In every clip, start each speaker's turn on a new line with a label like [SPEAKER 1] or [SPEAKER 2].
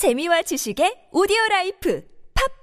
[SPEAKER 1] 재미와 지식의 오디오 life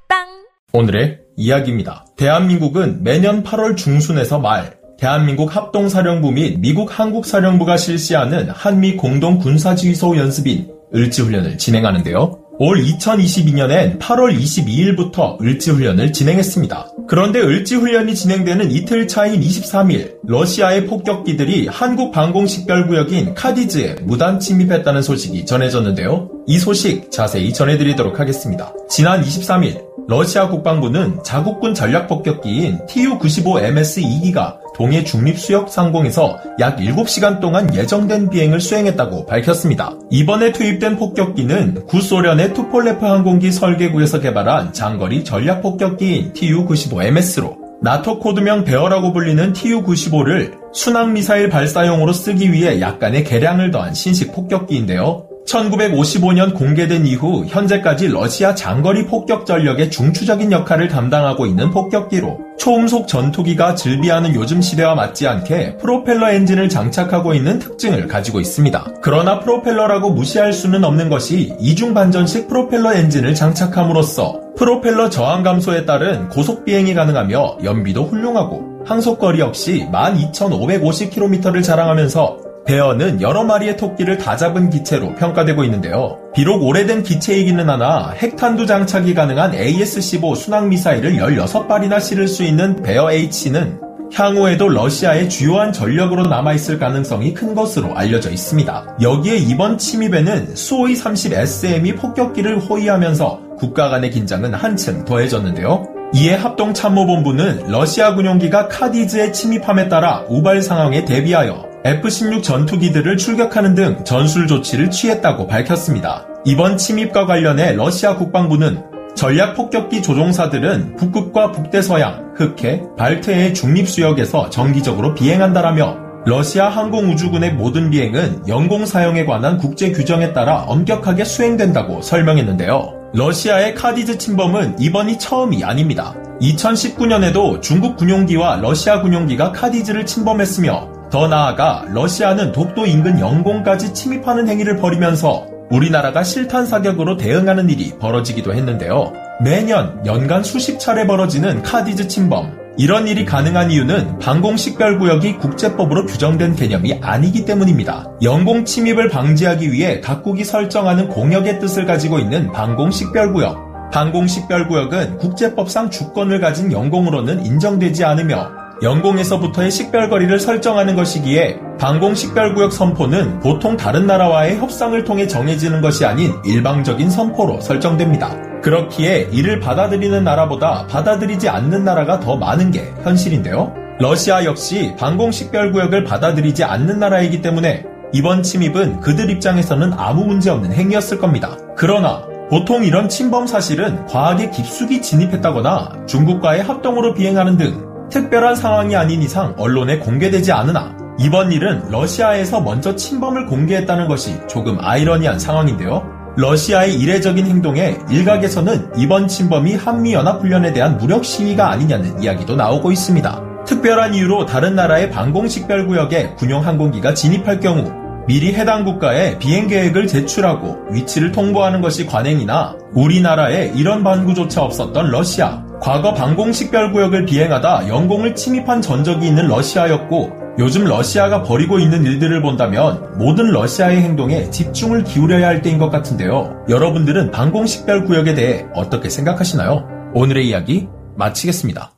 [SPEAKER 1] 팟빵
[SPEAKER 2] 오늘의 이야기입니다. 대한민국은 매년 8월 중순에서 말 대한민국 합동사령부 및 미국 한국사령부가 실시하는 한미 공동 군사지휘소 연습인 을지훈련을 진행하는데요. 올 2022년엔 8월 22일부터 을지훈련을 진행했습니다. 그런데 을지훈련이 진행되는 이틀 차인 23일, 러시아의 폭격기들이 한국 방공식별구역인 KADIZ에 무단 침입했다는 소식이 전해졌는데요. 이 소식 자세히 전해드리도록 하겠습니다. 지난 23일, 러시아 국방부는 자국군 전략폭격기인 Tu-95MS 2기가 동해 중립수역 상공에서 약 7시간 동안 예정된 비행을 수행했다고 밝혔습니다. 이번에 투입된 폭격기는 구소련의 투폴레프 항공기 설계구에서 개발한 장거리 전략폭격기인 Tu-95MS로 나토 코드명 베어라고 불리는 Tu-95를 순항미사일 발사용으로 쓰기 위해 약간의 개량을 더한 신식 폭격기인데요. 1955년 공개된 이후 현재까지 러시아 장거리 폭격 전력의 중추적인 역할을 담당하고 있는 폭격기로 초음속 전투기가 즐비하는 요즘 시대와 맞지 않게 프로펠러 엔진을 장착하고 있는 특징을 가지고 있습니다. 그러나 프로펠러라고 무시할 수는 없는 것이 이중 반전식 프로펠러 엔진을 장착함으로써 프로펠러 저항 감소에 따른 고속 비행이 가능하며 연비도 훌륭하고 항속거리 역시 12,550km를 자랑하면서 베어는 여러 마리의 토끼를 다 잡은 기체로 평가되고 있는데요. 비록 오래된 기체이기는 하나 핵탄두 장착이 가능한 AS-15 순항 미사일을 16발이나 실을 수 있는 베어 H는 향후에도 러시아의 주요한 전력으로 남아있을 가능성이 큰 것으로 알려져 있습니다. 여기에 이번 침입에는 수호이 30SM이 폭격기를 호위하면서 국가 간의 긴장은 한층 더해졌는데요. 이에 합동참모본부는 러시아 군용기가 카디즈에 침입함에 따라 우발 상황에 대비하여 F-16 전투기들을 출격하는 등 전술 조치를 취했다고 밝혔습니다. 이번 침입과 관련해 러시아 국방부는 전략 폭격기 조종사들은 북극과 북대서양, 흑해, 발트해의 중립수역에서 정기적으로 비행한다라며 러시아 항공우주군의 모든 비행은 영공 사용에 관한 국제 규정에 따라 엄격하게 수행된다고 설명했는데요. 러시아의 카디즈 침범은 이번이 처음이 아닙니다. 2019년에도 중국 군용기와 러시아 군용기가 카디즈를 침범했으며 더 나아가 러시아는 독도 인근 영공까지 침입하는 행위를 벌이면서 우리나라가 실탄 사격으로 대응하는 일이 벌어지기도 했는데요. 매년 연간 수십 차례 벌어지는 카디즈 침범. 이런 일이 가능한 이유는 방공식별구역이 국제법으로 규정된 개념이 아니기 때문입니다. 영공 침입을 방지하기 위해 각국이 설정하는 공역의 뜻을 가지고 있는 방공식별구역. 방공식별구역은 국제법상 주권을 가진 영공으로는 인정되지 않으며 영공에서부터의 식별거리를 설정하는 것이기에 방공 식별구역 선포는 보통 다른 나라와의 협상을 통해 정해지는 것이 아닌 일방적인 선포로 설정됩니다. 그렇기에 이를 받아들이는 나라보다 받아들이지 않는 나라가 더 많은 게 현실인데요. 러시아 역시 방공 식별구역을 받아들이지 않는 나라이기 때문에 이번 침입은 그들 입장에서는 아무 문제 없는 행위였을 겁니다. 그러나 보통 이런 침범 사실은 과학에 깊숙이 진입했다거나 중국과의 합동으로 비행하는 등 특별한 상황이 아닌 이상 언론에 공개되지 않으나 이번 일은 러시아에서 먼저 침범을 공개했다는 것이 조금 아이러니한 상황인데요. 러시아의 이례적인 행동에 일각에서는 이번 침범이 한미연합훈련에 대한 무력 시위가 아니냐는 이야기도 나오고 있습니다. 특별한 이유로 다른 나라의 방공식별구역에 군용 항공기가 진입할 경우 미리 해당 국가에 비행 계획을 제출하고 위치를 통보하는 것이 관행이나 우리나라에 이런 반구조차 없었던 러시아, 과거 방공식별구역을 비행하다 영공을 침입한 전적이 있는 러시아였고 요즘 러시아가 벌이고 있는 일들을 본다면 모든 러시아의 행동에 집중을 기울여야 할 때인 것 같은데요. 여러분들은 방공식별 구역에 대해 어떻게 생각하시나요? 오늘의 이야기 마치겠습니다.